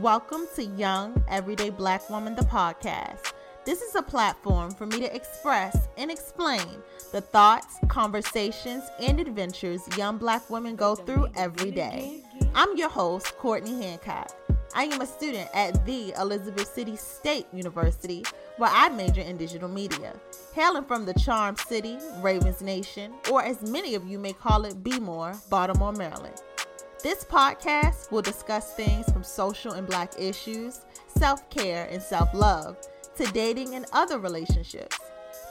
Welcome to Young Everyday Black Woman, the podcast. This is a platform for me to express and explain the thoughts, conversations, and adventures young black women go through every day. I'm your host, Courtney Hancock. I am a student at the Elizabeth City State University, where I major in digital media. Hailing from the Charm City, Ravens Nation, or as many of you may call it, Bmore, Baltimore, Maryland. This podcast will discuss things from social and black issues, self care and self love, to dating and other relationships.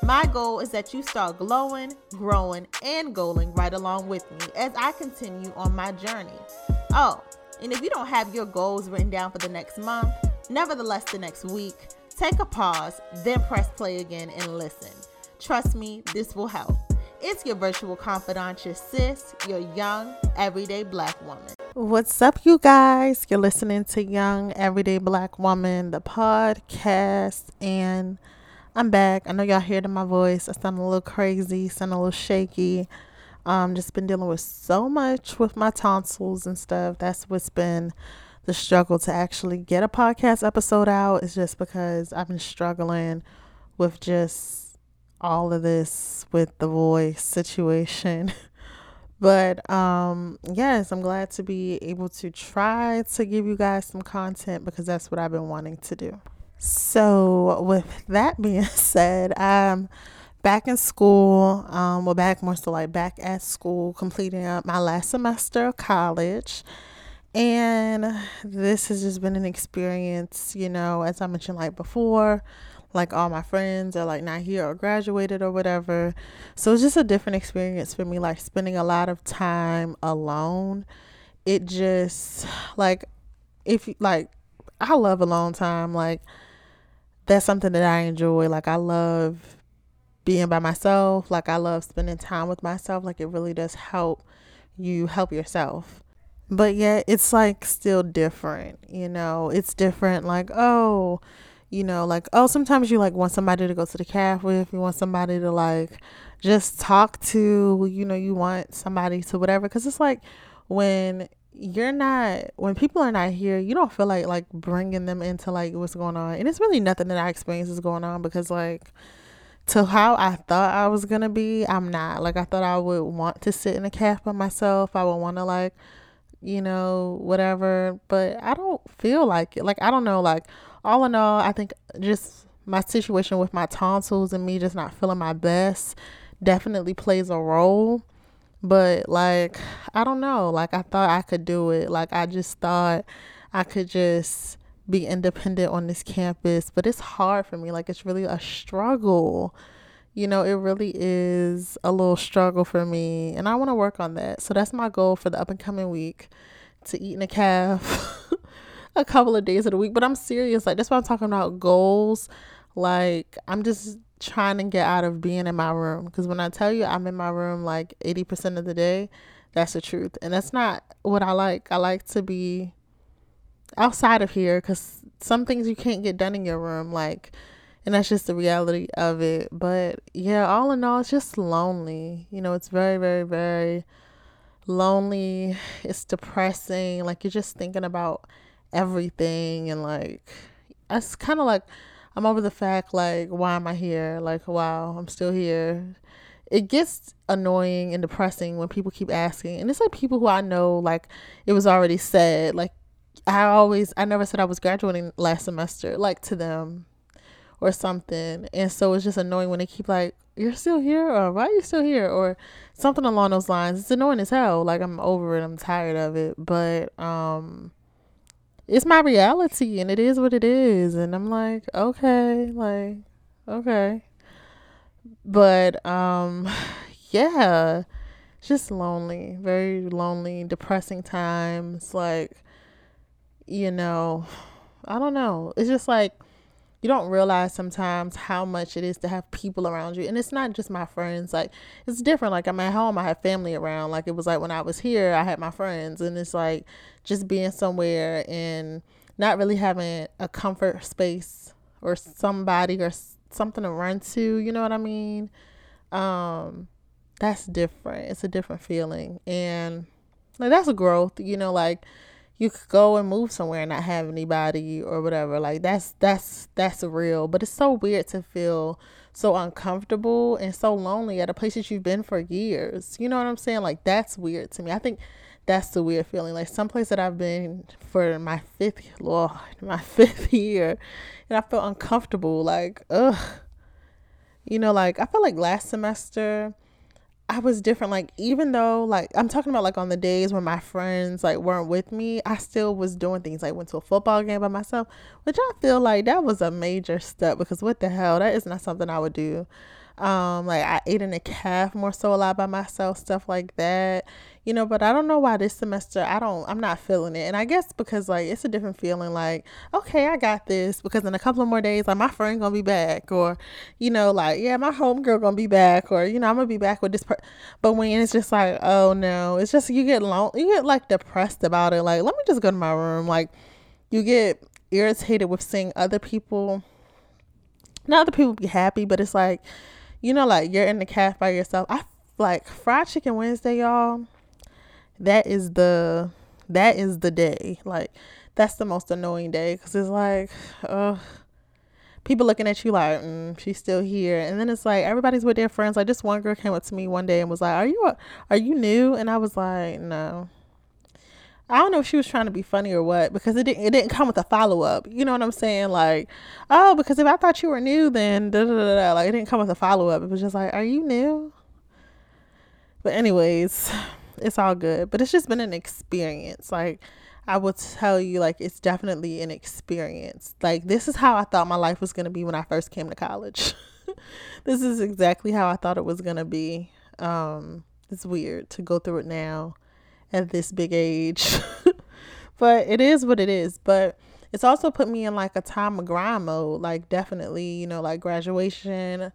My goal is that you start glowing, growing, and goaling right along with me as I continue on my journey. Oh, and if you don't have your goals written down for the next month, nevertheless, the next week, Take a pause, then press play again and listen. Trust me, this will help. It's your virtual confidant, your sis, your young, everyday black woman. What's up, you guys? You're listening to Young Everyday Black Woman, the podcast, and I'm back. I know y'all heard my voice. I sound a little crazy, sound a little shaky. Um, just been dealing with so much with my tonsils and stuff. That's what's been the struggle to actually get a podcast episode out is just because I've been struggling with just all of this with the voice situation. but um yes, I'm glad to be able to try to give you guys some content because that's what I've been wanting to do. So with that being said, I'm back in school. Um, well, back more so like back at school, completing up my last semester of college. And this has just been an experience, you know, as I mentioned like before, like all my friends are like not here or graduated or whatever. So it's just a different experience for me, like spending a lot of time alone. It just like if like I love alone time, like that's something that I enjoy. Like I love being by myself, like I love spending time with myself. Like it really does help you help yourself but yet it's like still different you know it's different like oh you know like oh sometimes you like want somebody to go to the cafe with you want somebody to like just talk to you know you want somebody to whatever because it's like when you're not when people are not here you don't feel like like bringing them into like what's going on and it's really nothing that i experience is going on because like to how I thought I was gonna be, I'm not. Like I thought I would want to sit in a cafe by myself. I would want to like you know, whatever. But I don't feel like it. Like, I don't know. Like, all in all, I think just my situation with my tonsils and me just not feeling my best definitely plays a role. But, like, I don't know. Like, I thought I could do it. Like, I just thought I could just be independent on this campus. But it's hard for me. Like, it's really a struggle you know, it really is a little struggle for me, and I want to work on that. So that's my goal for the up and coming week to eat in a caf a couple of days of the week. But I'm serious, like that's why I'm talking about goals. Like I'm just trying to get out of being in my room because when I tell you I'm in my room like 80% of the day, that's the truth, and that's not what I like. I like to be outside of here because some things you can't get done in your room, like and that's just the reality of it. But yeah, all in all, it's just lonely. You know, it's very, very, very lonely. It's depressing. Like you're just thinking about everything, and like it's kind of like I'm over the fact like why am I here? Like wow, I'm still here. It gets annoying and depressing when people keep asking, and it's like people who I know like it was already said. Like I always, I never said I was graduating last semester. Like to them, or something. And so it's just annoying when they keep like, you're still here or why are you still here or something along those lines. It's annoying as hell. Like I'm over it. I'm tired of it. But um it's my reality and it is what it is. And I'm like, okay, like, okay. But um yeah. Just lonely. Very lonely, depressing times. Like, you know, I don't know. It's just like you don't realize sometimes how much it is to have people around you. And it's not just my friends. Like it's different. Like I'm at home, I have family around. Like it was like when I was here, I had my friends and it's like just being somewhere and not really having a comfort space or somebody or something to run to, you know what I mean? Um that's different. It's a different feeling. And like that's a growth, you know, like you could go and move somewhere and not have anybody or whatever. Like that's that's that's real. But it's so weird to feel so uncomfortable and so lonely at a place that you've been for years. You know what I'm saying? Like that's weird to me. I think that's the weird feeling. Like some place that I've been for my fifth Lord, my fifth year and I feel uncomfortable. Like, ugh. You know, like I feel like last semester I was different. Like even though like I'm talking about like on the days when my friends like weren't with me, I still was doing things. Like went to a football game by myself, which I feel like that was a major step because what the hell, that is not something I would do. Um, like I ate in a caf more so a lot by myself, stuff like that you know, but I don't know why this semester I don't I'm not feeling it. And I guess because like it's a different feeling like, okay, I got this because in a couple of more days like my friend gonna be back or, you know, like, yeah, my homegirl gonna be back or, you know, I'm gonna be back with this per but when it's just like, oh no, it's just you get long you get like depressed about it. Like, let me just go to my room. Like you get irritated with seeing other people not other people be happy, but it's like, you know, like you're in the caf by yourself. I like fried chicken Wednesday, y'all that is the that is the day. Like that's the most annoying day because it's like, uh, people looking at you like, mm, she's still here, and then it's like everybody's with their friends. Like this one girl came up to me one day and was like, "Are you a, are you new?" And I was like, "No." I don't know if she was trying to be funny or what because it didn't it didn't come with a follow up. You know what I'm saying? Like, oh, because if I thought you were new, then da da da da. Like it didn't come with a follow up. It was just like, are you new? But anyways, it's all good. But it's just been an experience. Like I would tell you, like it's definitely an experience. Like this is how I thought my life was gonna be when I first came to college. this is exactly how I thought it was gonna be. Um, it's weird to go through it now at this big age. but it is what it is. But it's also put me in like a time of grind mode. Like definitely, you know, like graduation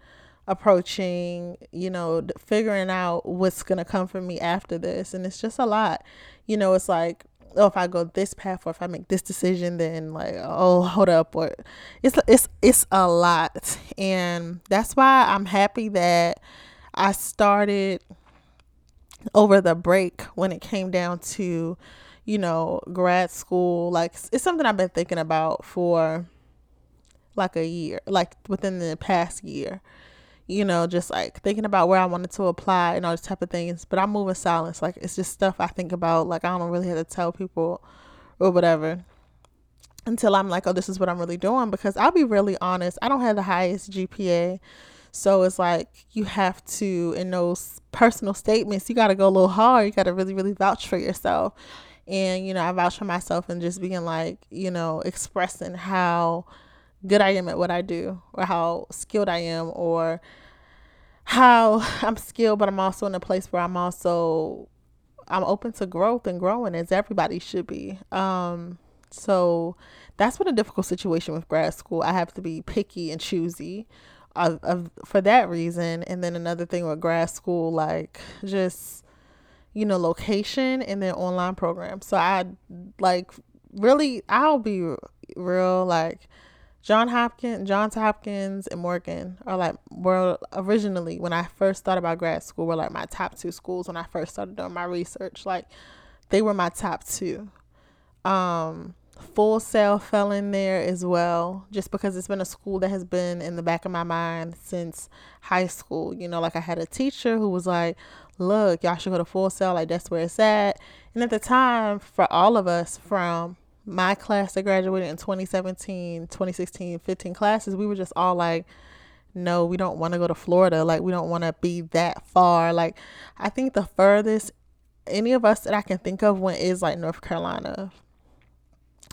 approaching, you know, figuring out what's going to come for me after this. And it's just a lot. You know, it's like, oh, if I go this path or if I make this decision, then like, oh, hold up. Or it's, it's, it's a lot. And that's why I'm happy that I started over the break when it came down to, you know, grad school. Like, it's something I've been thinking about for like a year, like within the past year you know, just like thinking about where I wanted to apply and all these type of things. But I'm moving silence. Like it's just stuff I think about. Like I don't really have to tell people or whatever until I'm like, oh, this is what I'm really doing. Because I'll be really honest, I don't have the highest GPA. So it's like you have to, in those personal statements, you got to go a little hard. You got to really, really vouch for yourself. And, you know, I vouch for myself and just being like, you know, expressing how good I am at what I do or how skilled I am or how I'm skilled, but I'm also in a place where I'm also I'm open to growth and growing as everybody should be. Um, so that's been a difficult situation with grad school. I have to be picky and choosy for that reason. And then another thing with grad school, like just you know, location and then online programs. So I like really I'll be real like John Hopkins, Johns Hopkins, and Morgan are like were originally when I first thought about grad school were like my top two schools when I first started doing my research. Like they were my top two. Um, Full Sail fell in there as well, just because it's been a school that has been in the back of my mind since high school. You know, like I had a teacher who was like, "Look, y'all should go to Full Sail. Like that's where it's at." And at the time, for all of us from my class that graduated in 2017, 2016, 15 classes, we were just all like, no, we don't want to go to Florida. Like, we don't want to be that far. Like, I think the furthest any of us that I can think of went is like North Carolina.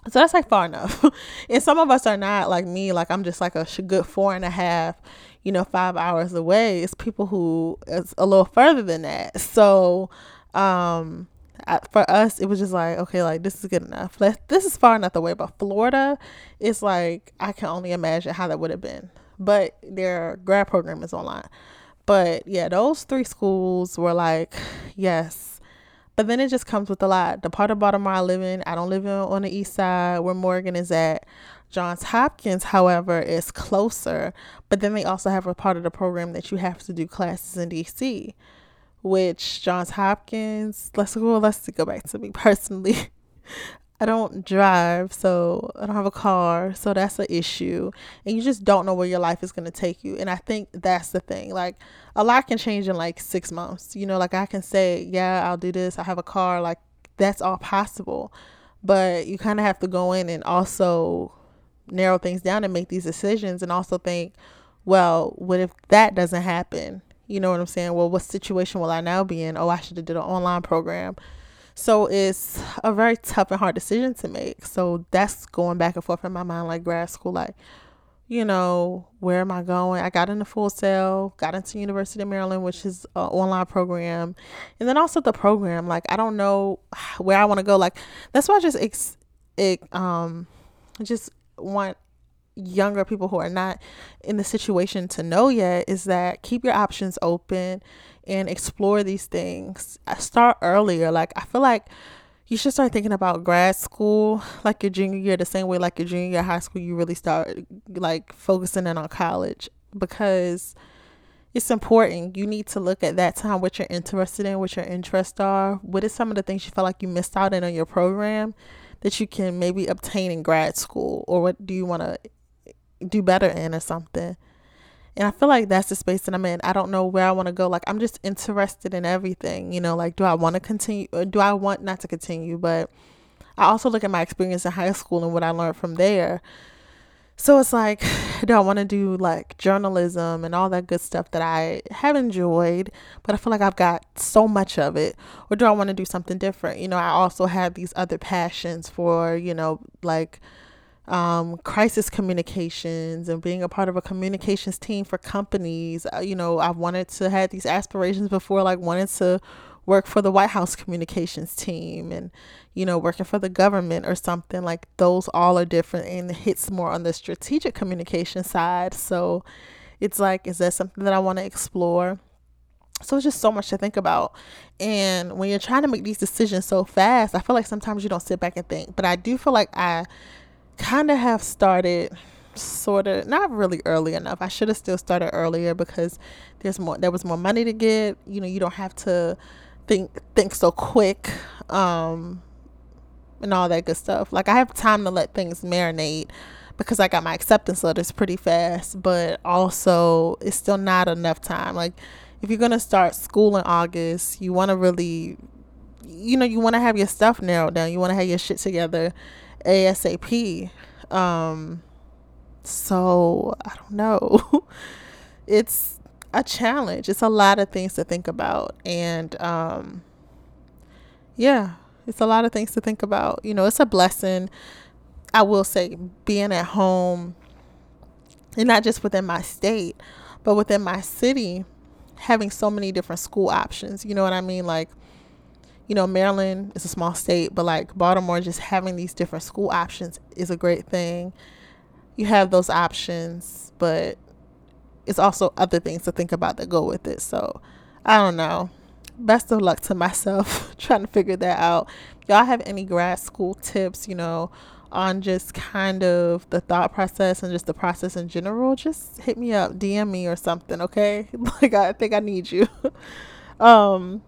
So that's like far enough. and some of us are not like me. Like, I'm just like a good four and a half, you know, five hours away. It's people who is a little further than that. So, um, for us, it was just like, okay, like this is good enough. Let, this is far enough away. But Florida, it's like I can only imagine how that would have been. But their grad program is online. But yeah, those three schools were like, yes. But then it just comes with a lot. The part of Baltimore I live in, I don't live in on the east side where Morgan is at. Johns Hopkins, however, is closer. But then they also have a part of the program that you have to do classes in DC which Johns Hopkins, let's go, let's go back to me personally. I don't drive, so I don't have a car, so that's an issue. And you just don't know where your life is going to take you. And I think that's the thing. Like, a lot can change in like six months. You know, like I can say, yeah, I'll do this, I have a car, like, that's all possible. But you kind of have to go in and also narrow things down and make these decisions and also think, well, what if that doesn't happen? You know what I'm saying? Well, what situation will I now be in? Oh, I should have did an online program so it's a very tough and hard decision to make. So that's going back and forth in my mind, like grad school, like, you know, where am I going? I got into Full Sail, got into University of Maryland, which is an online program. And then also the program, like, I don't know where I want to go. Like, that's why I just, ex- it, um, just want younger people who are not in the situation to know yet is that keep your options open and explore these things. I start earlier. Like I feel like you should start thinking about grad school like your junior year the same way like your junior year high school you really start like focusing in on college because it's important. You need to look at that time what you're interested in, what your interests are. What is some of the things you feel like you missed out in on your program that you can maybe obtain in grad school or what do you want to do better in or something? And I feel like that's the space that I'm in. I don't know where I want to go. Like I'm just interested in everything, you know, like do I want to continue or do I want not to continue, but I also look at my experience in high school and what I learned from there. So it's like, do I want to do like journalism and all that good stuff that I have enjoyed, but I feel like I've got so much of it? Or do I want to do something different? You know, I also have these other passions for, you know, like um, crisis communications and being a part of a communications team for companies. Uh, you know, I've wanted to have these aspirations before, like wanted to work for the White House communications team and, you know, working for the government or something. Like those all are different and hits more on the strategic communication side. So it's like, is that something that I want to explore? So it's just so much to think about. And when you're trying to make these decisions so fast, I feel like sometimes you don't sit back and think. But I do feel like I kind of have started sort of not really early enough. I should have still started earlier because there's more there was more money to get. You know, you don't have to think think so quick um and all that good stuff. Like I have time to let things marinate because I got my acceptance letters pretty fast, but also it's still not enough time. Like if you're going to start school in August, you want to really you know, you want to have your stuff narrowed down. You want to have your shit together ASAP. Um, so I don't know. it's a challenge. It's a lot of things to think about. And um, yeah, it's a lot of things to think about. You know, it's a blessing. I will say being at home and not just within my state, but within my city, having so many different school options. You know what I mean? Like you know, Maryland is a small state, but like Baltimore, just having these different school options is a great thing. You have those options, but it's also other things to think about that go with it. So I don't know. Best of luck to myself trying to figure that out. Y'all have any grad school tips, you know, on just kind of the thought process and just the process in general, just hit me up, DM me or something, okay? Like I think I need you. um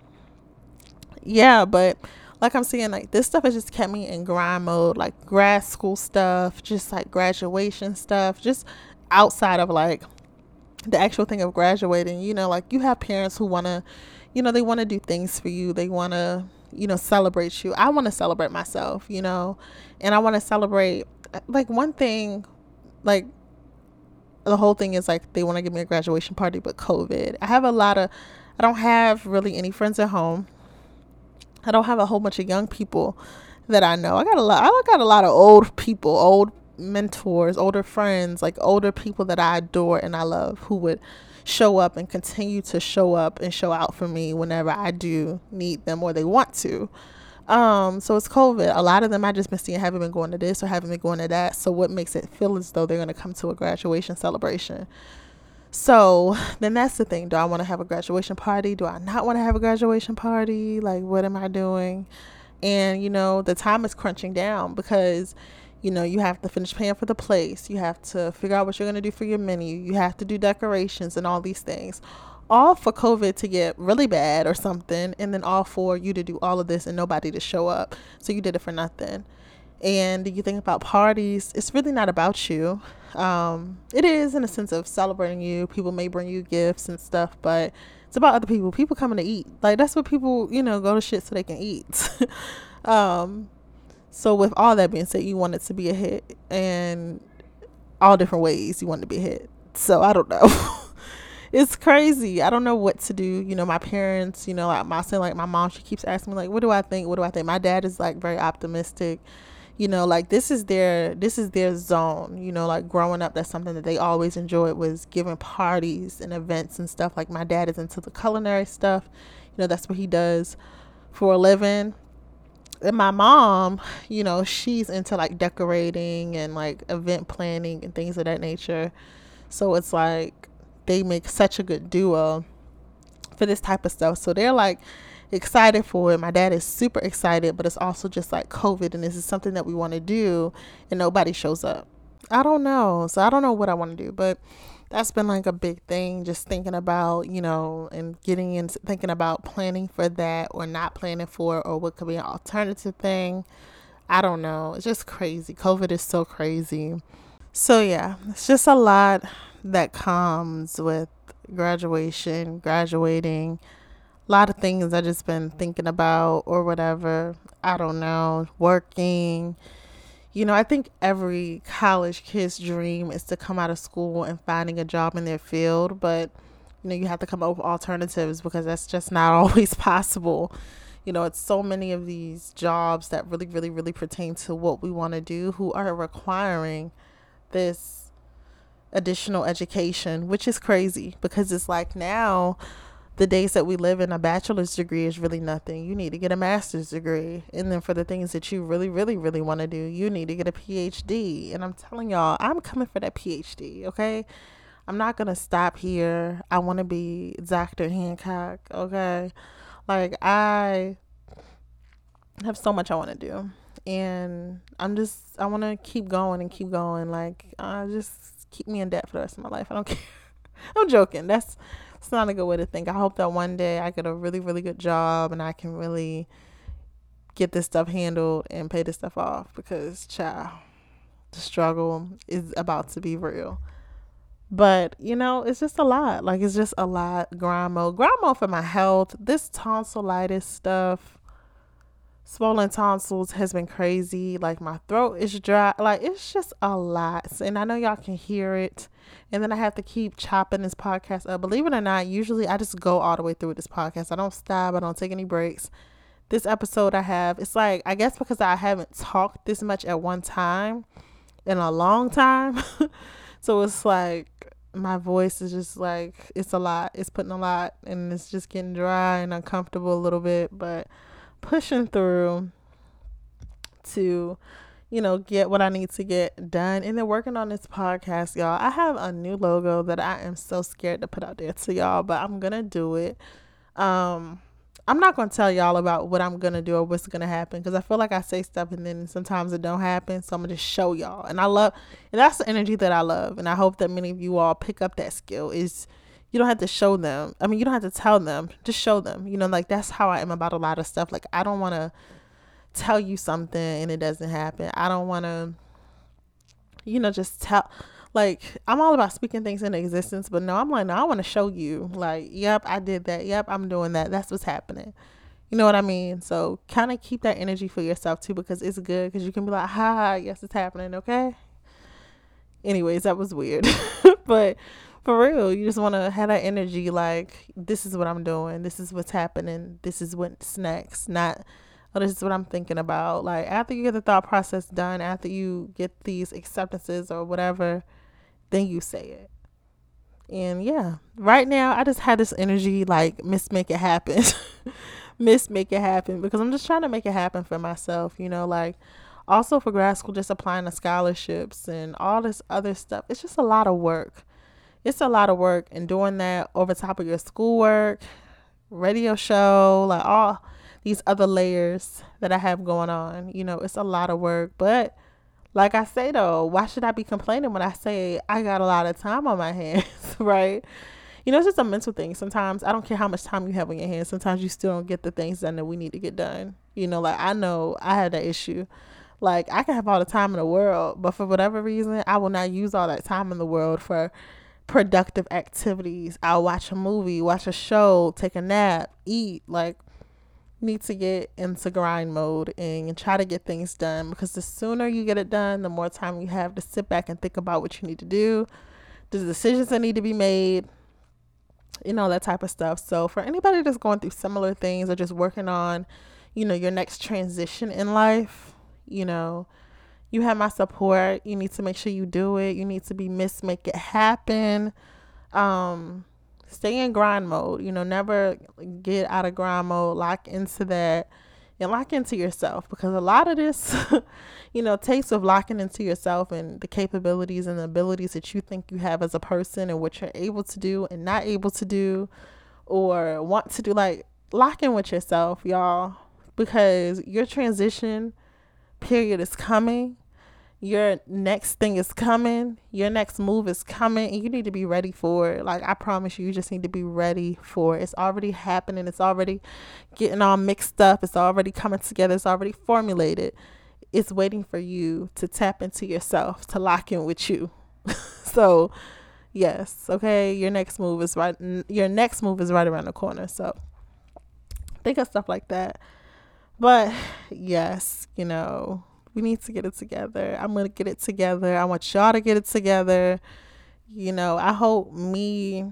yeah, but like I'm saying, like this stuff has just kept me in grind mode, like grad school stuff, just like graduation stuff, just outside of like the actual thing of graduating. You know, like you have parents who want to, you know, they want to do things for you. They want to, you know, celebrate you. I want to celebrate myself, you know, and I want to celebrate uh, like one thing, like the whole thing is like they want to give me a graduation party, but COVID. I have a lot of, I don't have really any friends at home I don't have a whole bunch of young people that I know. I got a lot. I got a lot of old people, old mentors, older friends, like older people that I adore and I love who would show up and continue to show up and show out for me whenever I do need them or they want to. Um, so it's COVID. A lot of them I just been seeing haven't been going to this or haven't been going to that. So what makes it feel as though they're gonna come to a graduation celebration? So then that's the thing. Do I want to have a graduation party? Do I not want to have a graduation party? Like, what am I doing? And, you know, the time is crunching down because, you know, you have to finish paying for the place. You have to figure out what you're going to do for your menu. You have to do decorations and all these things. All for COVID to get really bad or something. And then all for you to do all of this and nobody to show up. So you did it for nothing. and you think about parties, it's really not about you. Um, it is in a sense of celebrating you. People may bring you gifts and stuff, but it's about other people. People coming to eat. Like that's what people, you know, go to shit so they can eat. um, so with all that being said, you want it to be a hit, and all different ways you want to be a hit. So I don't know. it's crazy. I don't know what to do. You know, my parents, you know, like my son, like my mom, she keeps asking me like, what do I think? What do I think? My dad is like very optimistic. You know, like this is their this is their zone. You know, like growing up, that's something that they always enjoyed was giving parties and events and stuff. Like my dad is into the culinary stuff. You know, that's what he does for a living. And my mom, you know, she's into like decorating and like event planning and things of that nature. So it's like they make such a good duo for this type of stuff. So they're like excited for it. My dad is super excited, but it's also just like COVID and this is something that we want to do and nobody shows up. I don't know. So I don't know what I want to do, but that's been like a big thing just thinking about, you know, and getting into thinking about planning for that or not planning for or what could be an alternative thing. I don't know. It's just crazy. COVID is so crazy. So yeah, it's just a lot that comes with graduation, graduating. A lot of things I just been thinking about or whatever. I don't know, working. You know, I think every college kid's dream is to come out of school and finding a job in their field, but you know, you have to come up with alternatives because that's just not always possible. You know, it's so many of these jobs that really, really, really pertain to what we want to do who are requiring this additional education, which is crazy because it's like now the days that we live in, a bachelor's degree is really nothing. You need to get a master's degree. And then for the things that you really, really, really want to do, you need to get a PhD. And I'm telling y'all, I'm coming for that PhD, okay? I'm not going to stop here. I want to be Dr. Hancock, okay? Like, I have so much I want to do. And I'm just, I want to keep going and keep going. Like, I just keep me in debt for the rest of my life. I don't care. I'm joking. That's it's not a good way to think. I hope that one day I get a really, really good job and I can really get this stuff handled and pay this stuff off because child, the struggle is about to be real. But you know, it's just a lot. Like it's just a lot. Grind mode. Grind mode for my health. This tonsillitis stuff swollen tonsils has been crazy. Like my throat is dry. Like it's just a lot. And I know y'all can hear it. And then I have to keep chopping this podcast up. Believe it or not, usually I just go all the way through this podcast. I don't stop. I don't take any breaks. This episode I have, it's like I guess because I haven't talked this much at one time in a long time. so it's like my voice is just like it's a lot. It's putting a lot and it's just getting dry and uncomfortable a little bit, but pushing through to you know get what I need to get done and then working on this podcast y'all I have a new logo that I am so scared to put out there to y'all but I'm gonna do it um I'm not gonna tell y'all about what I'm gonna do or what's gonna happen because I feel like I say stuff and then sometimes it don't happen. So I'm gonna just show y'all, and I love, and that's the energy that I love, and I hope that many of you all pick up that skill. Is you don't have to show them. I mean, you don't have to tell them. Just show them. You know, like that's how I am about a lot of stuff. Like I don't want to tell you something and it doesn't happen. I don't want to you know just tell like I'm all about speaking things into existence, but no, I'm like, no, I want to show you. Like, yep, I did that. Yep, I'm doing that. That's what's happening. You know what I mean? So kind of keep that energy for yourself too, because it's good. Because you can be like, ha, yes, it's happening. Okay. Anyways, that was weird, but for real, you just want to have that energy like, this is what I'm doing. This is what's happening. This is what's next. Not, oh, this is what I'm thinking about. Like, after you get the thought process done, after you get these acceptances or whatever, then you say it. And yeah, right now, I just had this energy like, Miss Make It Happen. Miss Make It Happen because I'm just trying to make it happen for myself, you know, like, also for grad school, just applying to scholarships and all this other stuff. It's just a lot of work it's a lot of work and doing that over top of your schoolwork, radio show, like all these other layers that I have going on. You know, it's a lot of work, but like I say though, why should I be complaining when I say I got a lot of time on my hands, right? You know, it's just a mental thing. Sometimes I don't care how much time you have on your hands. Sometimes you still don't get the things done that we need to get done. You know, like I know I had that issue. Like I can have all the time in the world, but for whatever reason, I will not use all that time in the world for productive activities. I'll watch a movie, watch a show, take a nap, eat. Like need to get into grind mode and try to get things done because the sooner you get it done, the more time you have to sit back and think about what you need to do, the decisions that need to be made, you know, that type of stuff. So, for anybody that's going through similar things or just working on, you know, your next transition in life, you know, you have my support. You need to make sure you do it. You need to be miss, make it happen. Um, stay in grind mode. You know, never get out of grind mode. Lock into that and lock into yourself because a lot of this, you know, takes of locking into yourself and the capabilities and the abilities that you think you have as a person and what you're able to do and not able to do or want to do. Like, lock in with yourself, y'all, because your transition period is coming your next thing is coming, your next move is coming, and you need to be ready for it. Like I promise you, you just need to be ready for it. It's already happening, it's already getting all mixed up, it's already coming together, it's already formulated. It's waiting for you to tap into yourself, to lock in with you. so, yes, okay, your next move is right your next move is right around the corner. So, think of stuff like that. But yes, you know, we need to get it together. I'm going to get it together. I want y'all to get it together. You know, I hope me,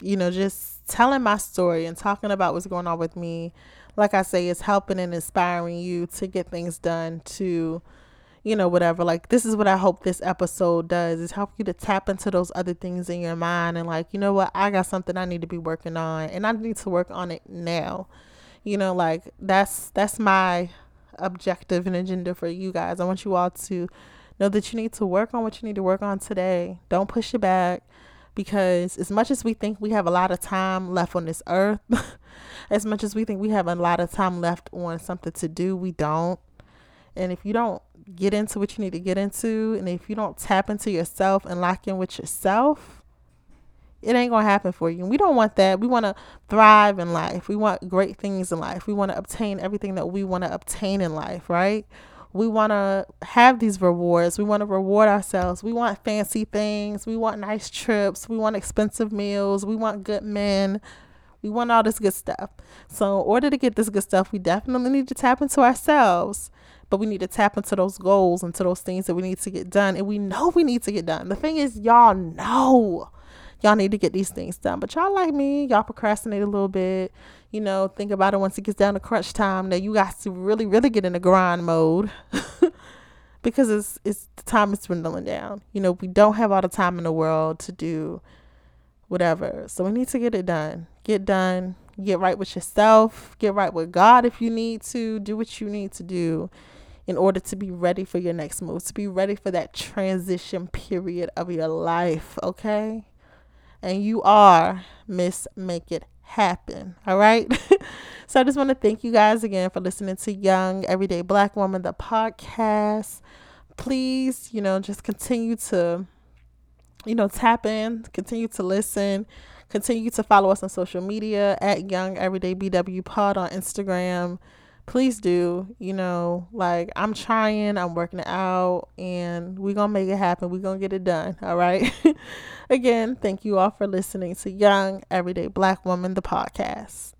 you know, just telling my story and talking about what's going on with me, like I say, is helping and inspiring you to get things done to you know whatever like this is what i hope this episode does is help you to tap into those other things in your mind and like you know what i got something i need to be working on and i need to work on it now you know like that's that's my objective and agenda for you guys. I want you all to know that you need to work on what you need to work on today. Don't push it back because as much as we think we have a lot of time left on this earth, as much as we think we have a lot of time left on something to do, we don't. And if you don't get into what you need to get into, and if you don't tap into yourself and lock in with yourself, it ain't gonna happen for you. And we don't want that. We want to thrive in life. We want great things in life. We want to obtain everything that we want to obtain in life, right? We want to have these rewards. We want to reward ourselves. We want fancy things. We want nice trips. We want expensive meals. We want good men. We want all this good stuff. So, in order to get this good stuff, we definitely need to tap into ourselves. But we need to tap into those goals, and into those things that we need to get done. And we know we need to get done. The thing is, y'all know y'all need to get these things done. But y'all like me, y'all procrastinate a little bit. You know, think about it once it gets down to crunch time that you got to really, really get in the grind mode. because it's it's the time is dwindling down. You know, we don't have all the time in the world to do whatever. So we need to get it done. Get done. Get right with yourself. Get right with God if you need to. Do what you need to do in order to be ready for your next move, to be ready for that transition period of your life, okay? And you are Miss Make It Happen. All right. so I just want to thank you guys again for listening to Young Everyday Black Woman, the podcast. Please, you know, just continue to, you know, tap in, continue to listen, continue to follow us on social media at Young Everyday BW Pod on Instagram please do. You know, like I'm trying, I'm working it out, and we're going to make it happen. We're going to get it done. All right. Again, thank you all for listening to Young Everyday Black Woman, the podcast.